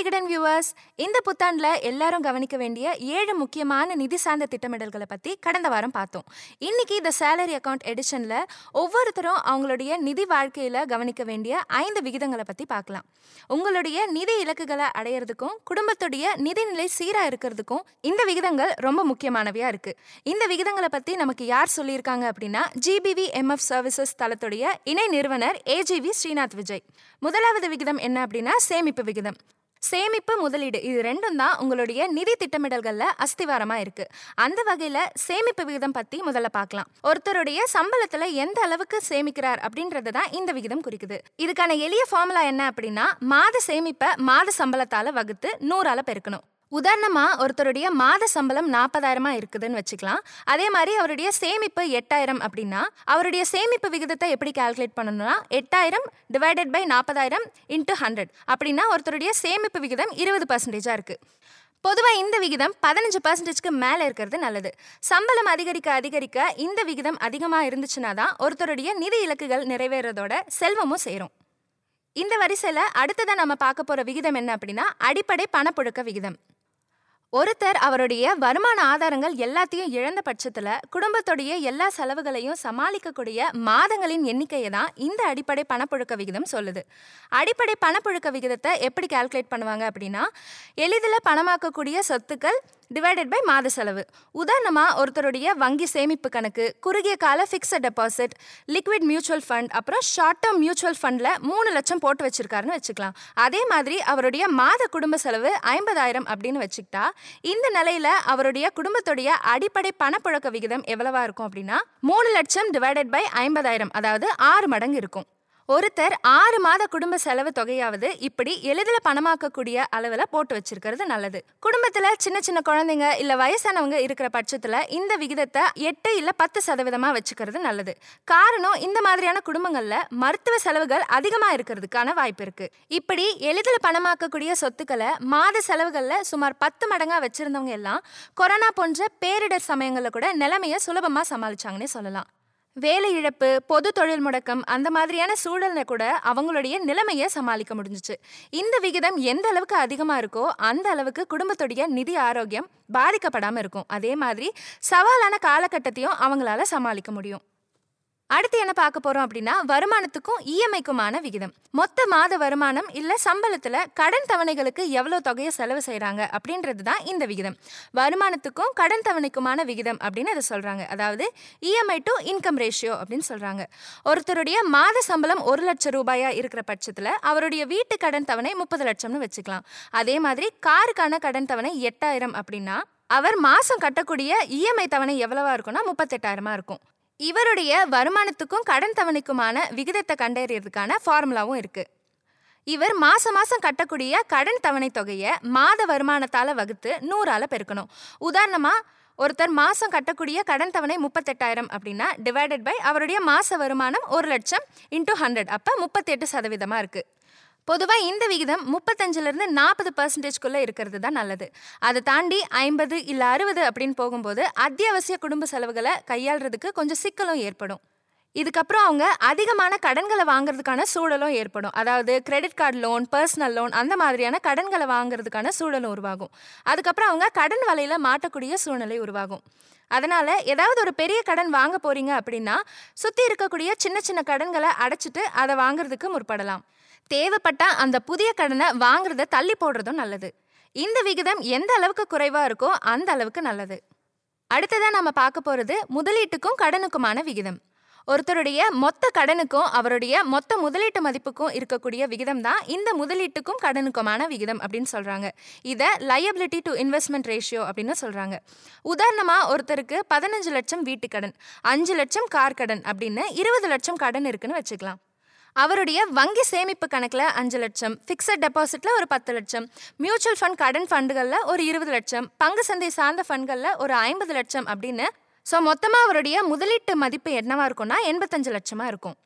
Vikatan viewers இந்த புத்தாண்டில் எல்லாரும் கவனிக்க வேண்டிய ஏழு முக்கியமான நிதி சார்ந்த திட்டமிடல்களை பற்றி கடந்த வாரம் பார்த்தோம். இன்னைக்கு இந்த சேலரி அக்கௌண்ட் எடிஷன்ல ஒவ்வொருத்தரும் அவங்களுடைய நிதி வாழ்க்கையில கவனிக்க வேண்டிய ஐந்து விகிதங்களை பற்றி பார்க்கலாம். உங்களுடைய நிதி இலக்குகளை அடையிறதுக்கும் குடும்பத்துடைய நிதிநிலை சீராக இருக்கிறதுக்கும் இந்த விகிதங்கள் ரொம்ப முக்கியமானவையா இருக்கு. இந்த விகிதங்களை பத்தி நமக்கு யார் சொல்லியிருக்காங்க அப்படின்னா ஜிபிவி எம்எஃப் சர்வீசஸ் தளத்துடைய இணை நிறுவனர் ஏஜிவி ஸ்ரீநாத் விஜய். முதலாவது விகிதம் என்ன அப்படின்னா சேமிப்பு விகிதம். சேமிப்பு முதலீடு. இது ரெண்டும் தான் உங்களுடைய நிதி திட்டமிடல்கள்ல அஸ்திவாரமா இருக்கு. அந்த வகையில சேமிப்பு விகிதம் பத்தி முதல்ல பார்க்கலாம். ஒருத்தருடைய சம்பளத்துல எந்த அளவுக்கு சேமிக்கிறார் அப்படின்றது தான் இந்த விகிதம் குறிக்குது. இதுக்கான எளிய ஃபார்முலா என்ன அப்படின்னா மாத சேமிப்பை மாத சம்பளத்தால வகுத்து நூறால பெருக்கணும். உதாரணமா ஒருத்தருடைய மாத சம்பளம் நாற்பதாயிரமா இருக்குதுன்னு வச்சுக்கலாம். அதே மாதிரி அவருடைய சேமிப்பு எட்டாயிரம் அப்படின்னா அவருடைய சேமிப்பு விகிதத்தை எப்படி கால்குலேட் பண்ணணும்னா எட்டாயிரம் டிவைடட் பை நாற்பதாயிரம் இன்ட்டு ஹண்ட்ரட் அப்படின்னா ஒருத்தருடைய சேமிப்பு விகிதம் இருபது பர்சன்டேஜாக இருக்குது பொதுவாக இந்த விகிதம் பதினஞ்சு பர்சன்டேஜ்க்கு மேலே இருக்கிறது நல்லது. சம்பளம் அதிகரிக்க அதிகரிக்க இந்த விகிதம் அதிகமாக இருந்துச்சுன்னா தான் ஒருத்தருடைய நிதி இலக்குகள் நிறைவேறதோட செல்வமும் சேரும். இந்த வரிசையில் அடுத்ததான் நம்ம பார்க்க போகிற விகிதம் என்ன அப்படின்னா அடிப்படை பணப்புழக்க விகிதம். ஒருத்தர் அவருடைய வருமான ஆதாரங்கள் எல்லாத்தையும் இழந்த பட்சத்தில் குடும்பத்துடைய எல்லா செலவுகளையும் சமாளிக்கக்கூடிய மாதங்களின் எண்ணிக்கையை தான் இந்த அடிப்படை பணப்புழக்க விகிதம் சொல்லுது. அடிப்படை பணப்புழக்க விகிதத்தை எப்படி கால்குலேட் பண்ணுவாங்க அப்படின்னா எளிதில் பணமாக்கக்கூடிய சொத்துக்கள் டிவைடட் பை மாத செலவு. உதாரணமாக ஒருத்தருடைய வங்கி சேமிப்பு கணக்கு குறுகிய கால fixed deposit liquid mutual fund அப்புறம் ஷார்ட் டேர்ம் மியூச்சுவல் ஃபண்டில் மூணு லட்சம் போட்டு வச்சிருக்காருன்னு வச்சுக்கலாம். அதே மாதிரி அவருடைய மாத குடும்ப செலவு ஐம்பதாயிரம் அப்படின்னு வச்சுக்கிட்டா இந்த நிலையில் அவருடைய குடும்பத்துடைய அடிப்படை பணப்புழக்க விகிதம் எவ்வளவா இருக்கும் அப்படின்னா மூணு லட்சம் டிவைடட் பை ஐம்பதாயிரம் அதாவது ஆறு மடங்கு இருக்கும். ஒருத்தர் ஆறு மாத குடும்ப செலவு தொகையாவது இப்படி எளிதில் பணமாக்கக்கூடிய அளவில் போட்டு வச்சிருக்கிறது நல்லது. குடும்பத்தில் சின்ன சின்ன குழந்தைங்க இல்லை வயசானவங்க இருக்கிற பட்சத்தில் இந்த விகிதத்தை எட்டு இல்லை பத்து சதவீதமாக வச்சுக்கிறது நல்லது. காரணம் இந்த மாதிரியான குடும்பங்களில் மருத்துவ செலவுகள் அதிகமாக இருக்கிறதுக்கான வாய்ப்பு இருக்கு. இப்படி எளிதில் பணமாக்கக்கூடிய சொத்துக்களை மாத செலவுகளில் சுமார் பத்து மடங்காக வச்சிருந்தவங்க எல்லாம் கொரோனா போன்ற பேரிடர் சமயங்களில் கூட நிலைமையை சுலபமாக சமாளிச்சாங்கன்னே சொல்லலாம். வேலை இழப்பு பொது தொழில் முடக்கம் அந்த மாதிரியான சூழல்ல கூட அவங்களுடைய நிலைமையை சமாளிக்க முடிஞ்சிச்சு. இந்த விகிதம் எந்த அளவுக்கு அதிகமாக இருக்கோ அந்த அளவுக்கு குடும்பத்துடைய நிதி ஆரோக்கியம் பாதிக்கப்படாமல் இருக்கும். அதே மாதிரி சவாலான காலகட்டத்தையும் அவங்களால சமாளிக்க முடியும். அடுத்து என்ன பார்க்க போறோம் அப்படின்னா வருமானத்துக்கும் இஎம்ஐக்குமான விகிதம். மொத்த மாத வருமானம் இல்ல சம்பளத்துல கடன் தவணைகளுக்கு எவ்வளவு தொகையை செலவு செய்கிறாங்க அப்படின்றது தான் இந்த விகிதம். வருமானத்துக்கும் கடன் தவணைக்குமான விகிதம் அப்படின்னு அதை சொல்றாங்க. அதாவது இஎம்ஐ டு இன்கம் ரேஷியோ அப்படின்னு சொல்றாங்க. ஒருத்தருடைய மாத சம்பளம் ஒரு லட்சம் ரூபாயா இருக்கிற பட்சத்துல அவருடைய வீட்டு கடன் தவணை முப்பது லட்சம்னு வச்சுக்கலாம். அதே மாதிரி காருக்கான கடன் தவணை எட்டாயிரம் அப்படின்னா அவர் மாசம் கட்டக்கூடிய இஎம்ஐ தவணை எவ்வளவா இருக்கும்னா முப்பத்தெட்டாயிரமா இருக்கும். இவருடைய வருமானத்துக்கும் கடன் தவணைக்குமான விகிதத்தை கண்டறியறதுக்கான ஃபார்முலாவும் இருக்கு. இவர் மாசம் மாசம் கட்டக்கூடிய கடன் தவணை தொகையை மாத வருமானத்தால வகுத்து நூறால பெருக்கணும். உதாரணமா ஒருத்தர் மாசம் கட்டக்கூடிய கடன் தவணை முப்பத்தெட்டாயிரம் அப்படின்னா டிவைடட் பை அவருடைய மாச வருமானம் ஒரு லட்சம் இன்டூ ஹண்ட்ரட் அப்போ முப்பத்தெட்டு சதவீதமா இருக்கு. பொதுவாக இந்த விகிதம் முப்பத்தஞ்சிலிருந்து நாற்பது பர்சன்டேஜ்குள்ளே இருக்கிறது தான் நல்லது. அதை தாண்டி ஐம்பது இல்லை அறுபது அப்படின்னு போகும்போது அத்தியாவசிய குடும்ப செலவுகளை கையாளுறதுக்கு கொஞ்சம் சிக்கலும் ஏற்படும். இதுக்கப்புறம் அவங்க அதிகமான கடன்களை வாங்குறதுக்கான சூழலும் ஏற்படும். அதாவது credit card loan personal loan அந்த மாதிரியான கடன்களை வாங்குறதுக்கான சூழலும் உருவாகும். அதுக்கப்புறம் அவங்க கடன் வலையில் மாட்டக்கூடிய சூழ்நிலை உருவாகும். அதனால் ஏதாவது ஒரு பெரிய கடன் வாங்க போகிறீங்க அப்படின்னா சுற்றி இருக்கக்கூடிய சின்ன சின்ன கடன்களை அடைச்சிட்டு அதை வாங்குறதுக்கு முற்படலாம். தேவைப்பட்டா அந்த புதிய கடனை வாங்குறத தள்ளி போடுறதும் நல்லது. இந்த விகிதம் எந்த அளவுக்கு குறைவா இருக்கோ அந்த அளவுக்கு நல்லது. அடுத்ததான் நம்ம பார்க்க போறது முதலீட்டுக்கும் கடனுக்குமான விகிதம். ஒருத்தருடைய மொத்த கடனுக்கும் அவருடைய மொத்த முதலீட்டு மதிப்புக்கும் இருக்கக்கூடிய விகிதம் தான் இந்த முதலீட்டுக்கும் கடனுக்குமான விகிதம் அப்படின்னு சொல்றாங்க. இதை லயபிலிட்டி டு இன்வெஸ்ட்மெண்ட் ரேஷியோ அப்படின்னு சொல்றாங்க. உதாரணமா ஒருத்தருக்கு பதினஞ்சு லட்சம் வீட்டு கடன் அஞ்சு லட்சம் கார் கடன் அப்படின்னு இருபது லட்சம் கடன் இருக்குன்னு வச்சுக்கலாம். அவருடைய வங்கி சேமிப்பு கணக்கில் அஞ்சு லட்சம் ஃபிக்ஸட் டெபாசிட்டில் ஒரு பத்து லட்சம் மியூச்சுவல் ஃபண்ட் கடன் ஃபண்டுகளில் ஒரு இருபது லட்சம் பங்கு சந்தை சார்ந்த ஃபண்ட்களில் ஒரு ஐம்பது லட்சம் அப்படின்னு. ஸோ மொத்தமாக அவருடைய முதலீட்டு மதிப்பு என்னவா இருக்கும்னா எண்பத்தஞ்சு லட்சமாக இருக்கும்.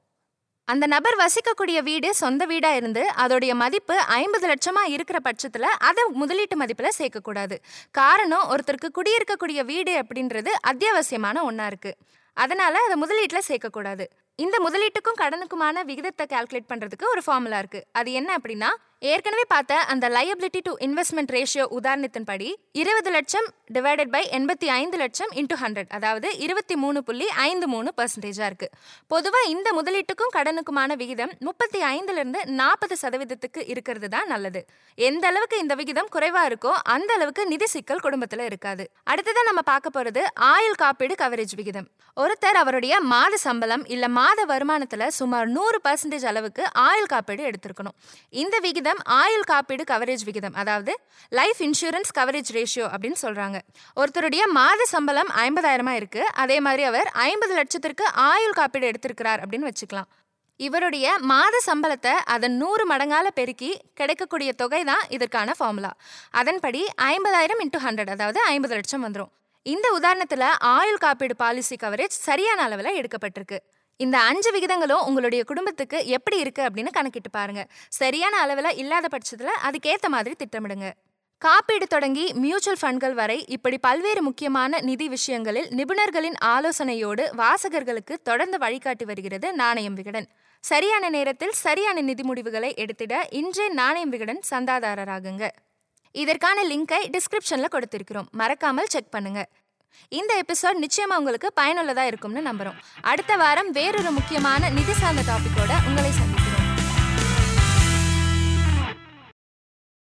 அந்த நபர் வசிக்கக்கூடிய வீடு சொந்த வீடாக இருந்து அதோடைய மதிப்பு ஐம்பது லட்சமாக இருக்கிற பட்சத்தில் அதை முதலீட்டு மதிப்பில் சேர்க்கக்கூடாது. காரணம் ஒருத்தருக்கு குடியிருக்கக்கூடிய வீடு அப்படின்றது அத்தியாவசியமான ஒன்றா இருக்குது அதனால் அதை முதலீட்டில் சேர்க்கக்கூடாது. இந்த முதலீட்டுக்கும் கடனுக்குமான விகிதத்தை கால்குலேட் பண்ணுறதுக்கு ஒரு ஃபார்முலா இருக்குது அது என்ன அப்படின்னா ஏற்கனவே பார்த்த அந்த லயபிலிட்டி டு இன்வெஸ்ட்மெண்ட் ரேஷியோ உதாரணத்தின்படி இருபது லட்சம் டிவைடட் பை எண்பத்தி ஐந்து லட்சம் இன்டூ ஹண்ட்ரட் அதாவது இருபத்தி மூணு புள்ளி ஐந்து மூணு பர்சன்டேஜாக இருக்கு. பொதுவாக இந்த முதலீட்டுக்கும் கடனுக்குமான விகிதம் முப்பத்தி ஐந்துலேருந்து நாற்பது சதவீதத்துக்கு இருக்கிறது தான் நல்லது. எந்த அளவுக்கு இந்த விகிதம் குறைவாக இருக்கோ அந்த அளவுக்கு நிதி சிக்கல் குடும்பத்தில் இருக்காது. அடுத்ததான் நம்ம பார்க்க போகிறது ஆயுள் காப்பீடு கவரேஜ் விகிதம். ஒருத்தர் அவருடைய மாத சம்பளம் இல்லை மாத வருமானத்தில் சுமார் நூறு பர்சன்டேஜ் அளவுக்கு ஆயுள் காப்பீடு எடுத்திருக்கணும். இந்த விகிதம் ஆயுள் காப்பீடு கவரேஜ் விகிதம். அதாவது லைஃப் இன்சூரன்ஸ் கவரேஜ் ரேஷியோ அப்படின்னு சொல்றாங்க. ஒருத்தருடைய மாத சம்பளம் ஐம்பதாயிரமா இருக்கு. அதே மாதிரி அவர் ஐம்பது லட்சத்திற்கு ஆயுள் காப்பீடு எடுத்திருக்கிறார் அப்படின்னு வச்சுக்கலாம். இவருடைய மாத சம்பளத்தை அதன் நூறு மடங்கால பெருக்கி கிடைக்கக்கூடிய தொகை தான் இதற்கான ஃபார்முலா அதன்படி ஐம்பதாயிரம் இன்ட்டு ஹண்ட்ரட் அதாவது ஐம்பது லட்சம் வந்துடும் இந்த உதாரணத்தில் ஆயுள் காப்பீடு பாலிசி கவரேஜ் சரியான அளவில் எடுக்கப்பட்டிருக்கு. இந்த அஞ்சு விகிதங்களும் உங்களுடைய குடும்பத்துக்கு எப்படி இருக்கு அப்படின்னு கணக்கிட்டு பாருங்க. சரியான அளவில் இல்லாத பட்சத்தில் அதுக்கேற்ற மாதிரி திட்டமிடுங்க. காப்பீடு தொடங்கி மியூச்சுவல் ஃபண்ட்கள் வரை இப்படி பல்வேறு முக்கியமான நிதி விஷயங்களில் நிபுணர்களின் ஆலோசனையோடு வாசகர்களுக்கு தொடர்ந்து வழிகாட்டி வருகிறது நாணயம் விகடன். சரியான நேரத்தில் சரியான நிதி முடிவுகளை எடுத்திட இன்றே நாணயம் விகடன் சந்தாதாரராகுங்க. இதற்கான லிங்கை டிஸ்கிரிப்ஷனில் கொடுத்திருக்கிறோம். மறக்காமல் செக் பண்ணுங்கள் இந்த எபிசோட் நிச்சயமா உங்களுக்கு பயனுள்ளதா இருக்கும்னு நம்புறோம். அடுத்த வாரம் வேறொரு முக்கியமான நிதி சார்ந்த டாபிக்கோட உங்களை சந்திப்போம்